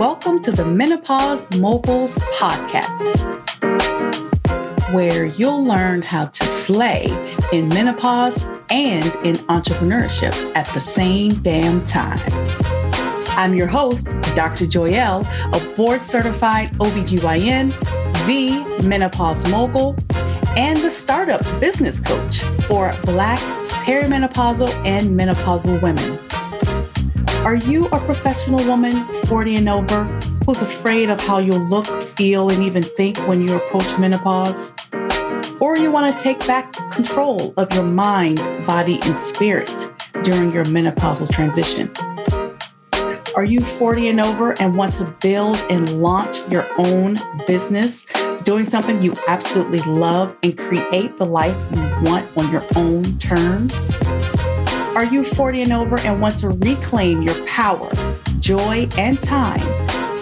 Welcome to the Menopause Moguls Podcast, where you'll learn how to slay in menopause and in entrepreneurship at the same damn time. I'm your host, Dr. Joyelle, a board certified OBGYN, the menopause mogul, and the startup business coach for Black perimenopausal and menopausal women. Are you a professional woman, 40 and over, who's afraid of how you'll look, feel, and even think when you approach menopause? Or you want to take back control of your mind, body, and spirit during your menopausal transition? Are you 40 and over and want to build and launch your own business, doing something you absolutely love and create the life you want on your own terms? Are you 40 and over and want to reclaim your power, joy, and time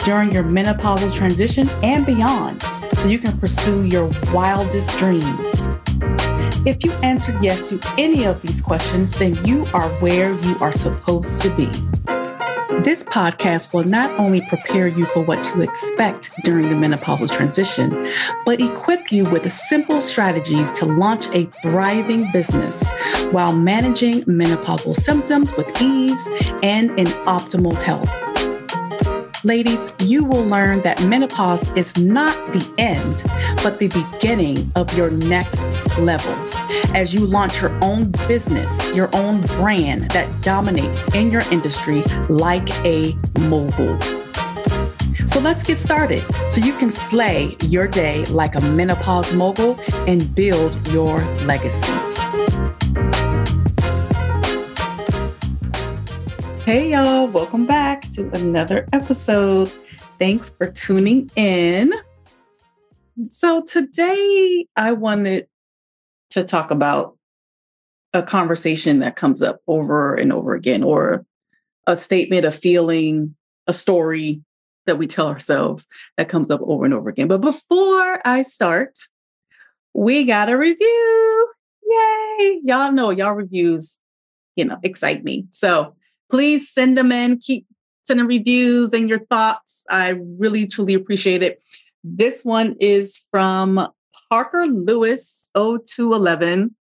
during your menopausal transition and beyond so you can pursue your wildest dreams? If you answered yes to any of these questions, then you are where you are supposed to be. This podcast will not only prepare you for what to expect during the menopausal transition, but equip you with simple strategies to launch a thriving business while managing menopausal symptoms with ease and in optimal health. Ladies, you will learn that menopause is not the end, but the beginning of your next level as you launch your own business, your own brand that dominates in your industry like a mogul. So let's get started so you can slay your day like a menopause mogul and build your legacy. Hey, y'all, welcome back to another episode. Thanks for tuning in. So, today I wanted to talk about a conversation that comes up over and over again, or a statement, a feeling, a story that we tell ourselves that comes up over and over again. But before I start, we got a review. Yay! Y'all know y'all reviews, you know, excite me. So please send them in. Keep sending reviews and your thoughts. I really, truly appreciate it. This one is from Parker Lewis 0211.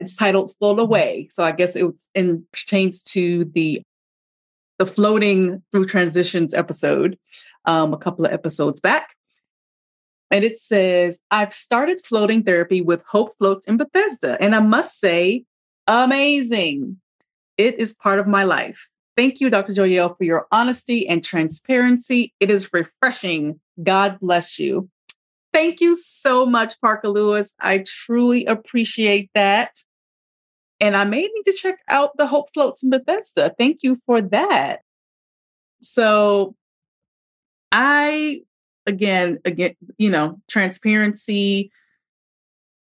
It's titled Float Away. So I guess it in pertains to the the floating through transitions episode um, a couple of episodes back. And it says, I've started floating therapy with Hope Floats in Bethesda. And I must say, amazing. It is part of my life. Thank you, Dr. Joyelle, for your honesty and transparency. It is refreshing. God bless you. Thank you so much, Parker Lewis. I truly appreciate that. And I may need to check out the Hope Floats in Bethesda. Thank you for that. So I again, again, you know, transparency,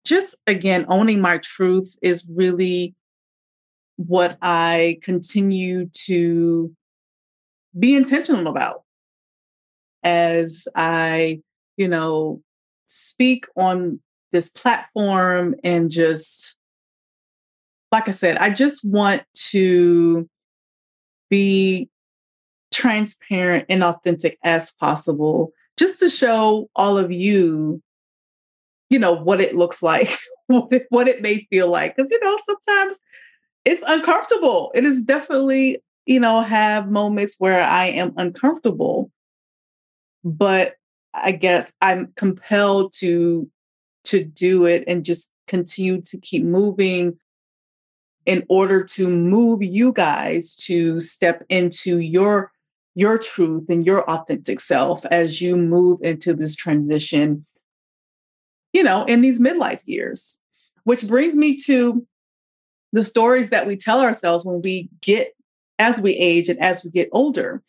just again, owning my truth is really what I continue to be intentional about as I, you know, speak on this platform and just, like I said, I just want to be transparent and authentic as possible, just to show all of you, you know, what it looks like, what it, what it may feel like. Because, you know, sometimes it's uncomfortable. It is definitely, you know, have moments where I am uncomfortable. But I guess I'm compelled to to do it and just continue to keep moving in order to move you guys to step into your your truth and your authentic self as you move into this transition you know in these midlife years which brings me to the stories that we tell ourselves when we get as we age and as we get older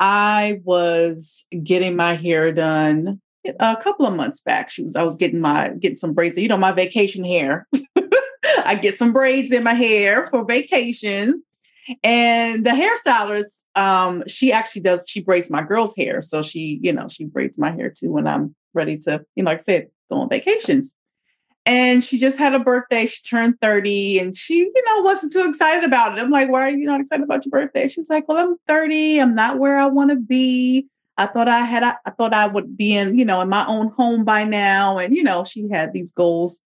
I was getting my hair done a couple of months back. She was, I was getting my getting some braids. You know, my vacation hair. I get some braids in my hair for vacation. And the hairstylist, um, she actually does, she braids my girl's hair. So she, you know, she braids my hair too when I'm ready to, you know, like I said, go on vacations. And she just had a birthday. She turned 30 and she, you know, wasn't too excited about it. I'm like, why are you not excited about your birthday? She's like, well, I'm 30. I'm not where I want to be. I thought I had, I, I thought I would be in, you know, in my own home by now. And, you know, she had these goals,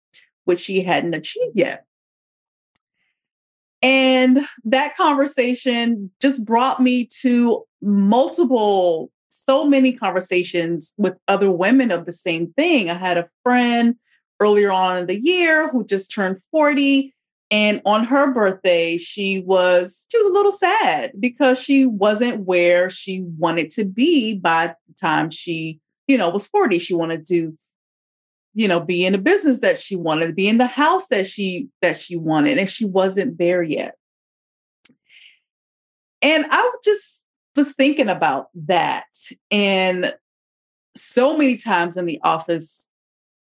which she hadn't achieved yet. And that conversation just brought me to multiple, so many conversations with other women of the same thing. I had a friend earlier on in the year who just turned 40. And on her birthday, she was she was a little sad because she wasn't where she wanted to be by the time she, you know, was 40. She wanted to you know be in the business that she wanted to be in the house that she that she wanted and she wasn't there yet and i just was thinking about that and so many times in the office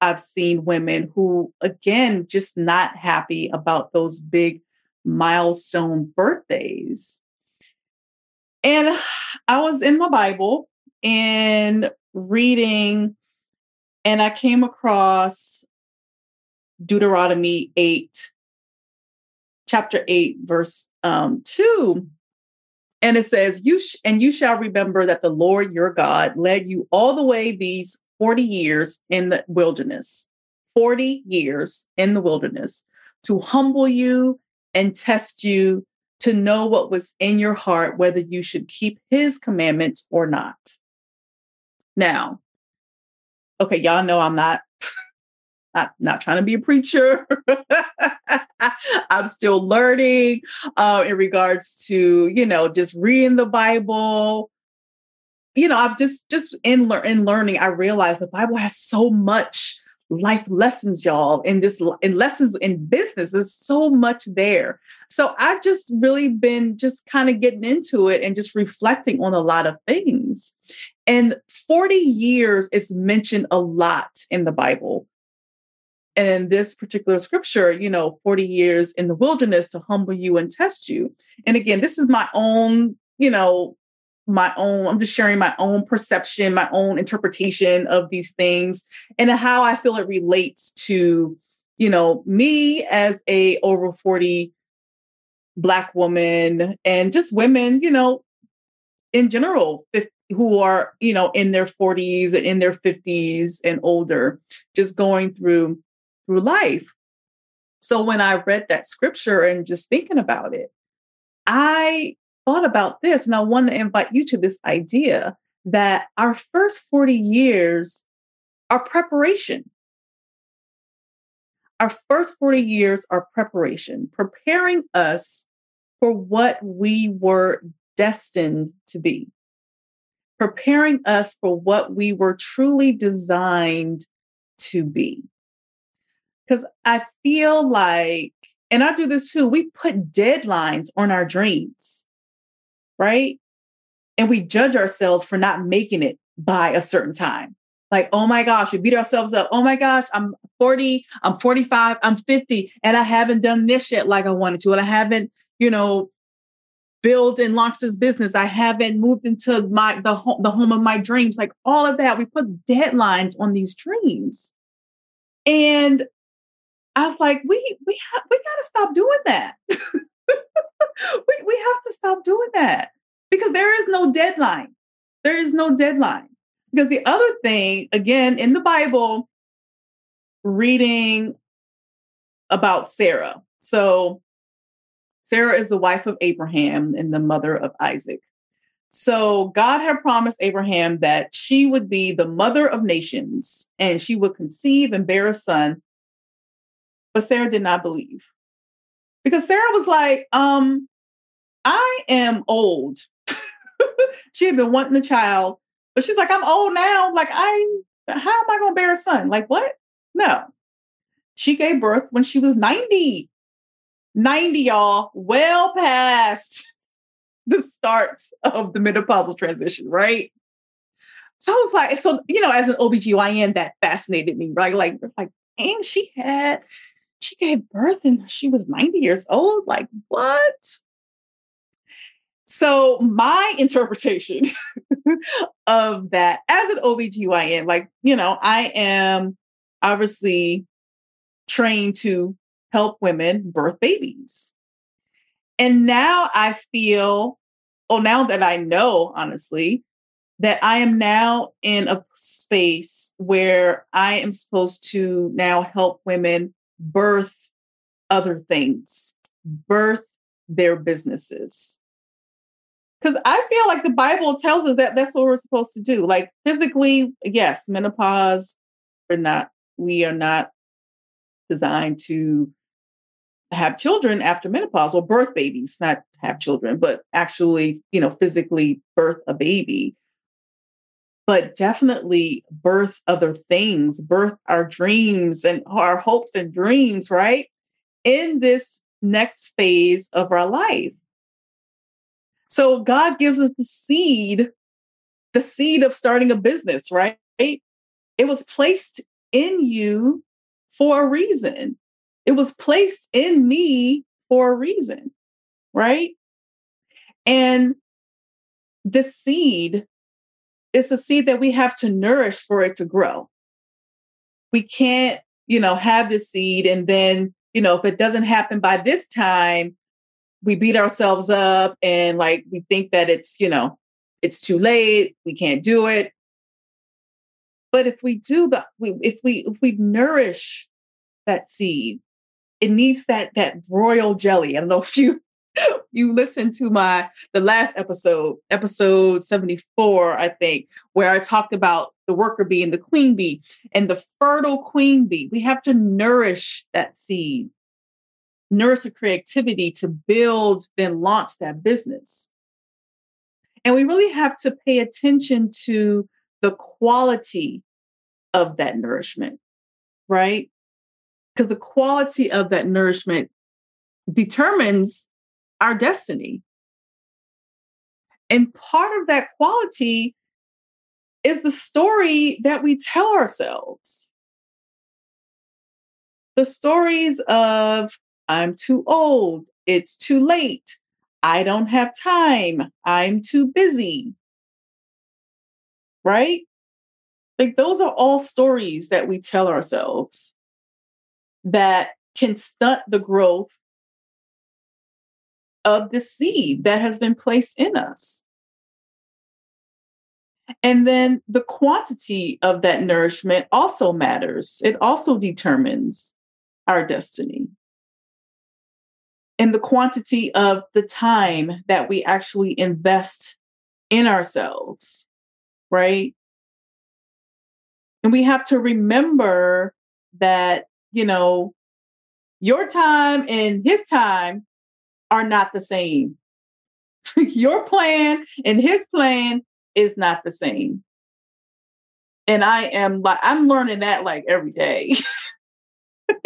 i've seen women who again just not happy about those big milestone birthdays and i was in my bible and reading and I came across Deuteronomy 8, chapter 8, verse um, 2. And it says, "You sh- and you shall remember that the Lord your God led you all the way these 40 years in the wilderness, 40 years in the wilderness to humble you and test you to know what was in your heart, whether you should keep his commandments or not. Now, okay, y'all know I'm not not, not trying to be a preacher. I'm still learning uh, in regards to, you know, just reading the Bible. You know, I've just just in, lear- in learning, I realized the Bible has so much life lessons, y'all, in this in lessons in business. There's so much there. So I've just really been just kind of getting into it and just reflecting on a lot of things. And 40 years is mentioned a lot in the Bible. And in this particular scripture, you know, 40 years in the wilderness to humble you and test you. And again, this is my own, you know, my own, I'm just sharing my own perception, my own interpretation of these things and how I feel it relates to, you know, me as a over 40 black woman and just women, you know, in general, who are, you know, in their 40s and in their 50s and older, just going through through life. So when I read that scripture and just thinking about it, I thought about this and I want to invite you to this idea that our first 40 years are preparation. Our first 40 years are preparation, preparing us for what we were destined to be preparing us for what we were truly designed to be. Because I feel like, and I do this too, we put deadlines on our dreams, right? And we judge ourselves for not making it by a certain time. Like, oh my gosh, we beat ourselves up. Oh my gosh, I'm 40, I'm 45, I'm 50, and I haven't done this yet like I wanted to. And I haven't, you know, built and launched this business. I haven't moved into my the home the home of my dreams. Like all of that, we put deadlines on these dreams, and I was like, we we ha- we got to stop doing that. we we have to stop doing that because there is no deadline. There is no deadline. Because the other thing, again, in the Bible, reading about Sarah. So Sarah is the wife of Abraham and the mother of Isaac. So God had promised Abraham that she would be the mother of nations and she would conceive and bear a son. But Sarah did not believe. Because Sarah was like, um, I am old. she had been wanting a child, but she's like, I'm old now. Like, I how am I gonna bear a son? Like, what? No. She gave birth when she was 90. 90, y'all, well past the start of the menopausal transition, right? So I was like, so, you know, as an OBGYN, that fascinated me, right? Like, like, and she had, she gave birth and she was 90 years old. Like, what? So my interpretation of that as an OBGYN, like, you know, I am obviously trained to help women birth babies. And now I feel, oh, now that I know, honestly, that I am now in a space where I am supposed to now help women birth other things, birth their businesses. Because I feel like the Bible tells us that that's what we're supposed to do. Like physically, yes, menopause, we're not, we are not designed to have children after menopause or birth babies, not have children, but actually, you know, physically birth a baby. But definitely birth other things, birth our dreams and our hopes and dreams, right? In this next phase of our life. So God gives us the seed, the seed of starting a business, right? It was placed in you for a reason. It was placed in me for a reason, right? And the seed is a seed that we have to nourish for it to grow. We can't, you know, have the seed and then, you know, if it doesn't happen by this time, we beat ourselves up and like we think that it's, you know, it's too late, we can't do it. But if we do the if we if we nourish that seed it needs that that royal jelly. I don't know if you you listened to my the last episode, episode 74, I think, where I talked about the worker bee and the queen bee and the fertile queen bee. We have to nourish that seed, nourish the creativity to build, then launch that business. And we really have to pay attention to the quality of that nourishment, right? because the quality of that nourishment determines our destiny. And part of that quality is the story that we tell ourselves. The stories of, I'm too old, it's too late, I don't have time, I'm too busy. Right? Like, those are all stories that we tell ourselves that can stunt the growth of the seed that has been placed in us. And then the quantity of that nourishment also matters. It also determines our destiny. And the quantity of the time that we actually invest in ourselves, right? And we have to remember that you know, your time and his time are not the same. your plan and his plan is not the same. And I am like, I'm learning that like every day.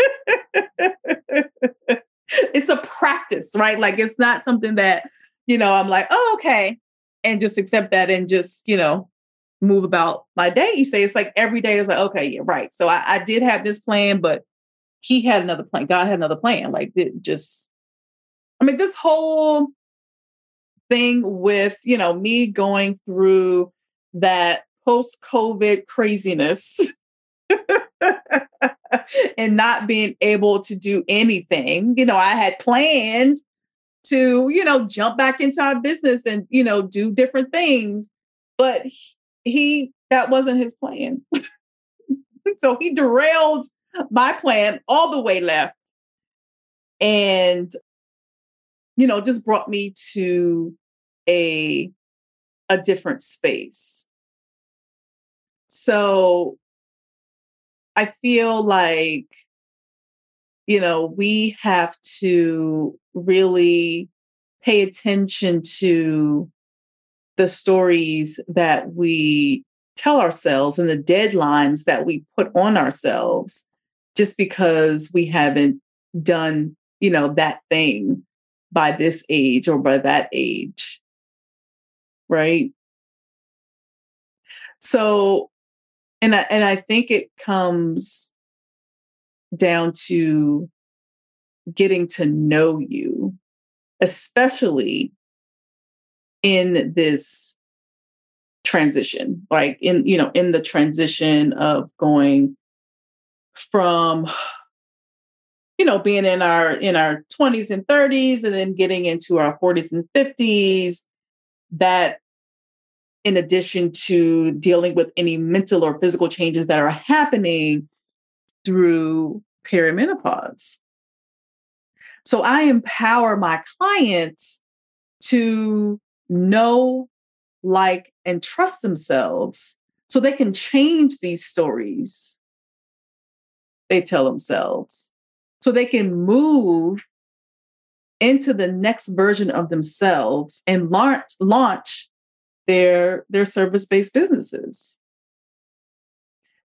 it's a practice, right? Like it's not something that, you know, I'm like, oh, okay. And just accept that and just, you know, move about my day. You say it's like every day is like, okay, yeah, right. So I, I did have this plan, but he had another plan. God had another plan. Like it just, I mean, this whole thing with, you know, me going through that post COVID craziness and not being able to do anything. You know, I had planned to, you know, jump back into our business and, you know, do different things. But he, that wasn't his plan. so he derailed my plan all the way left and you know just brought me to a a different space. So i feel like you know we have to really pay attention to the stories that we tell ourselves and the deadlines that we put on ourselves just because we haven't done, you know, that thing by this age or by that age. Right? So and I, and I think it comes down to getting to know you, especially in this transition, like in, you know, in the transition of going from you know, being in our in our 20s and 30s and then getting into our 40s and 50s, that in addition to dealing with any mental or physical changes that are happening through perimenopause. So I empower my clients to know, like, and trust themselves so they can change these stories they tell themselves so they can move into the next version of themselves and launch launch their their service-based businesses.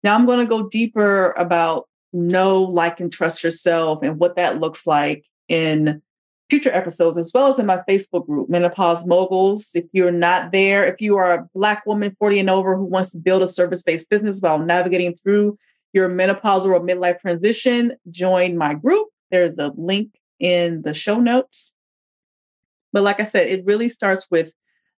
Now I'm going to go deeper about know, like, and trust yourself and what that looks like in future episodes, as well as in my Facebook group, Menopause Moguls. If you're not there, if you are a Black woman 40 and over who wants to build a service based business while navigating through your menopausal or midlife transition, join my group. There's a link in the show notes. But like I said, it really starts with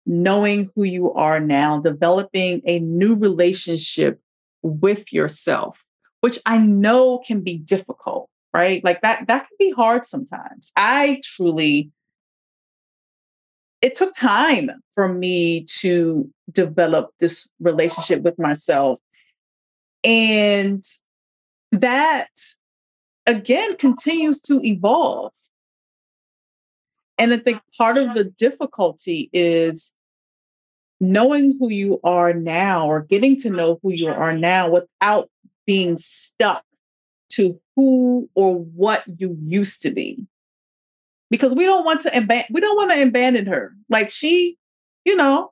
knowing who you are now, developing a new relationship with yourself, which I know can be difficult, right? Like that that can be hard sometimes. I truly it took time for me to develop this relationship with myself and that again continues to evolve. And I think part of the difficulty is knowing who you are now or getting to know who you are now without being stuck to who or what you used to be. Because we don't want to abandon we don't want to abandon her. Like she, you know,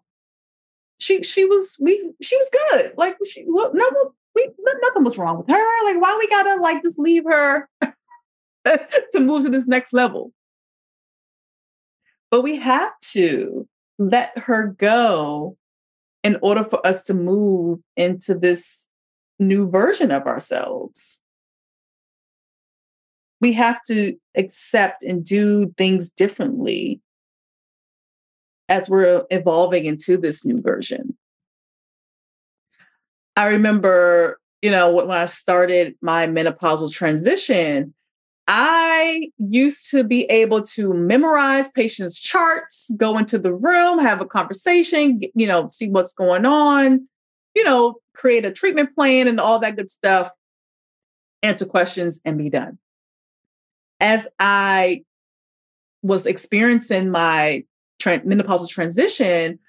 she she was we she was good. Like she well no we nothing was wrong with her. Like, why we gotta like just leave her to move to this next level? But we have to let her go in order for us to move into this new version of ourselves. We have to accept and do things differently as we're evolving into this new version. I remember, you know, when I started my menopausal transition, I used to be able to memorize patients' charts, go into the room, have a conversation, you know, see what's going on, you know, create a treatment plan and all that good stuff, answer questions, and be done. As I was experiencing my tra- menopausal transition,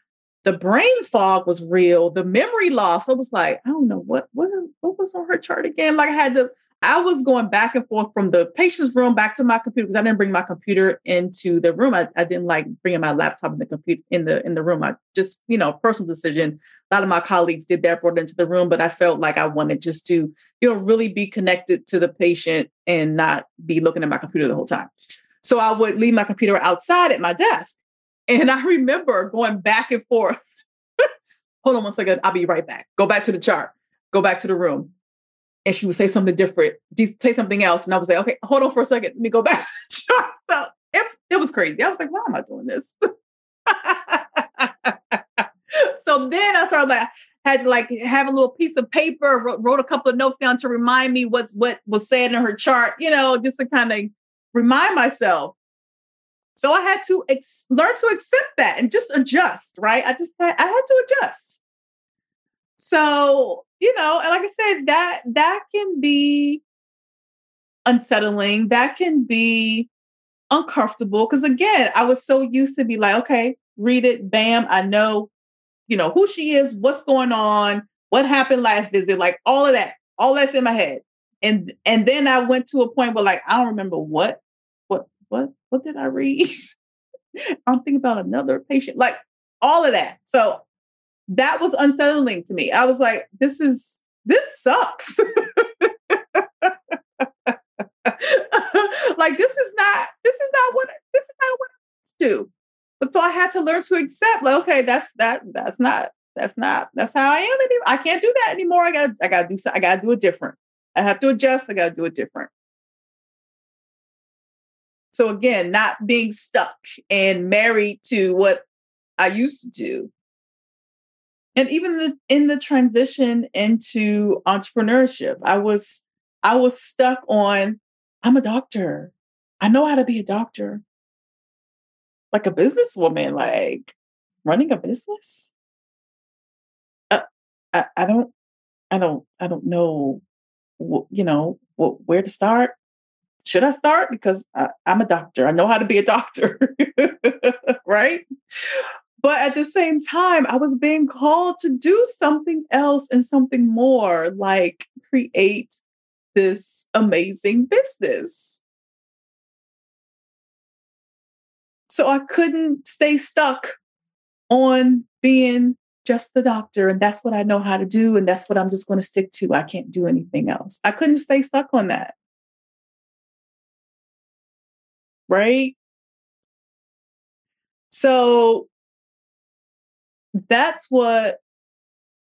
the brain fog was real. The memory loss, I was like, I don't know what what what was on her chart again. Like I had to, I was going back and forth from the patient's room back to my computer because I didn't bring my computer into the room. I, I didn't like bringing my laptop in the computer in the in the room. I just, you know, personal decision. A lot of my colleagues did that, brought it into the room, but I felt like I wanted just to, you know, really be connected to the patient and not be looking at my computer the whole time. So I would leave my computer outside at my desk and I remember going back and forth. Hold on one second. I'll be right back. Go back to the chart. Go back to the room. And she would say something different, say something else. And I would say, okay, hold on for a second. Let me go back. so it, it was crazy. I was like, why am I doing this? so then I started like, had to like have a little piece of paper, wrote, wrote a couple of notes down to remind me what's what was said in her chart, you know, just to kind of remind myself. So I had to ex- learn to accept that and just adjust, right? I just had, I had to adjust. So, you know, and like I said, that that can be unsettling. That can be uncomfortable because again, I was so used to be like, okay, read it, bam, I know, you know, who she is, what's going on, what happened last visit, like all of that, all that's in my head. And and then I went to a point where like I don't remember what what what did I read? I'm thinking about another patient, like all of that. So that was unsettling to me. I was like, this is this sucks. like this is not this is not what this is not what I do. But so I had to learn to accept, like, okay, that's that that's not that's not that's how I am anymore. I can't do that anymore. I got I got to do I got to do it different. I have to adjust. I got to do it different. So again, not being stuck and married to what I used to do. And even the, in the transition into entrepreneurship, I was I was stuck on I'm a doctor. I know how to be a doctor. Like a businesswoman, like running a business. Uh, I, I don't, I don't, I don't know, you know, where to start. Should I start? Because I, I'm a doctor. I know how to be a doctor, right? But at the same time, I was being called to do something else and something more, like create this amazing business. So I couldn't stay stuck on being just the doctor. And that's what I know how to do. And that's what I'm just going to stick to. I can't do anything else. I couldn't stay stuck on that. Right? So that's what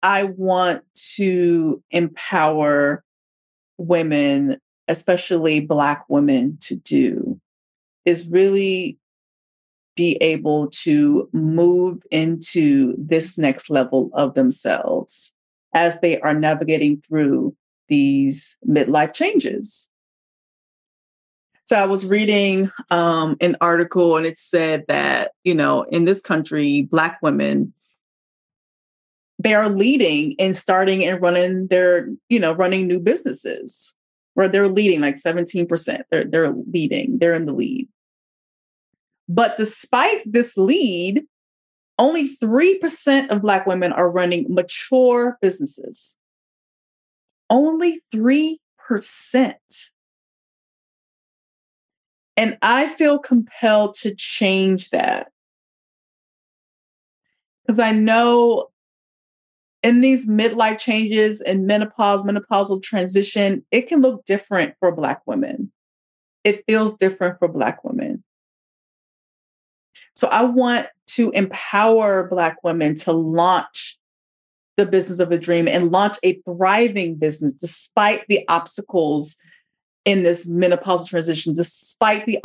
I want to empower women, especially Black women, to do is really be able to move into this next level of themselves as they are navigating through these midlife changes. So I was reading um, an article and it said that, you know, in this country, Black women they are leading and starting and running their, you know, running new businesses where they're leading like 17%. They're they're leading, they're in the lead. But despite this lead, only 3% of Black women are running mature businesses. Only 3%. And I feel compelled to change that. Because I know in these midlife changes and menopause, menopausal transition, it can look different for Black women. It feels different for Black women. So I want to empower Black women to launch the business of a dream and launch a thriving business despite the obstacles in this menopausal transition, despite the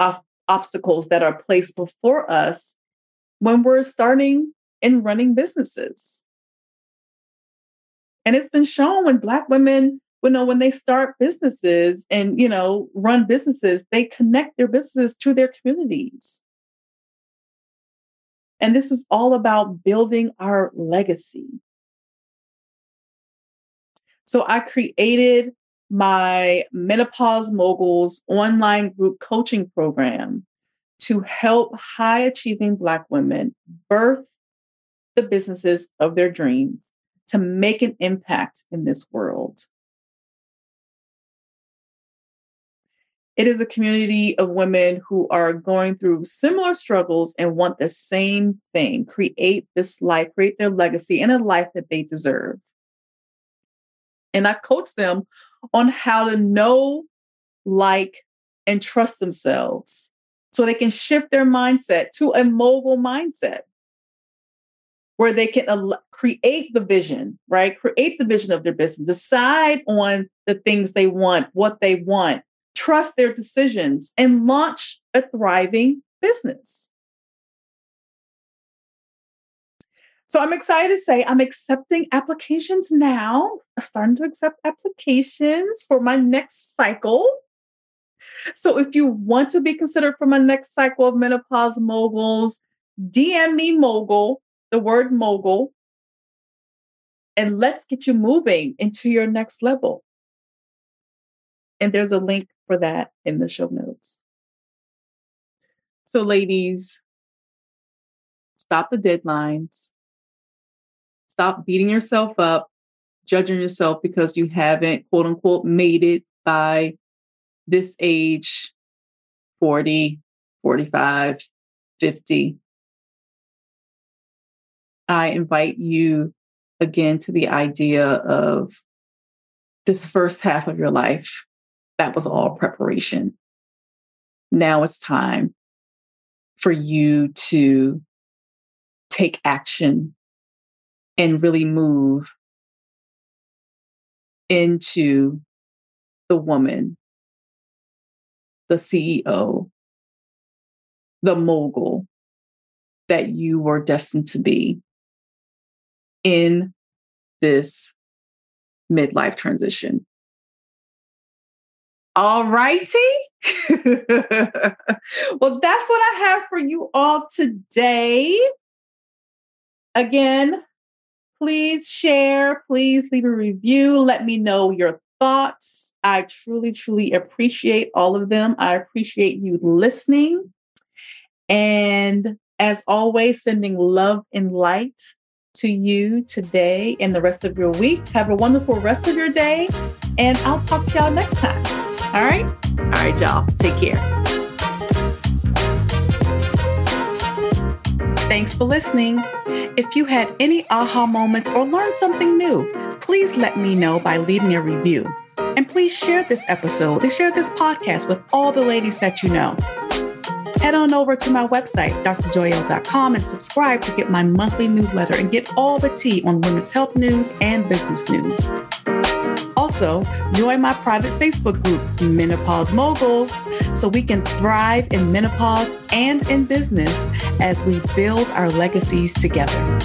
obstacles that are placed before us when we're starting and running businesses. And it's been shown when Black women, you know, when they start businesses and, you know, run businesses, they connect their businesses to their communities. And this is all about building our legacy. So I created my Menopause Moguls online group coaching program to help high achieving Black women birth the businesses of their dreams to make an impact in this world. It is a community of women who are going through similar struggles and want the same thing create this life, create their legacy, and a life that they deserve. And I coach them on how to know, like, and trust themselves so they can shift their mindset to a mogul mindset where they can al- create the vision, right? Create the vision of their business, decide on the things they want, what they want, trust their decisions, and launch a thriving business. So I'm excited to say I'm accepting applications now. I'm starting to accept applications for my next cycle. So if you want to be considered for my next cycle of menopause moguls, DM me mogul the word mogul, and let's get you moving into your next level. And there's a link for that in the show notes. So, ladies, stop the deadlines. Stop beating yourself up, judging yourself because you haven't, quote unquote, made it by this age 40, 45, 50. I invite you again to the idea of this first half of your life. That was all preparation. Now it's time for you to take action and really move into the woman, the CEO, the mogul that you were destined to be in this midlife transition. All righty. well, that's what I have for you all today. Again, please share, please leave a review. Let me know your thoughts. I truly, truly appreciate all of them. I appreciate you listening. And as always, sending love and light to you today and the rest of your week. Have a wonderful rest of your day, and I'll talk to y'all next time. All right? All right, y'all. Take care. Thanks for listening. If you had any aha moments or learned something new, please let me know by leaving a review. And please share this episode and share this podcast with all the ladies that you know. Head on over to my website, drjoyelle.com, and subscribe to get my monthly newsletter and get all the tea on women's health news and business news. Also, join my private Facebook group, Menopause Moguls, so we can thrive in menopause and in business as we build our legacies together.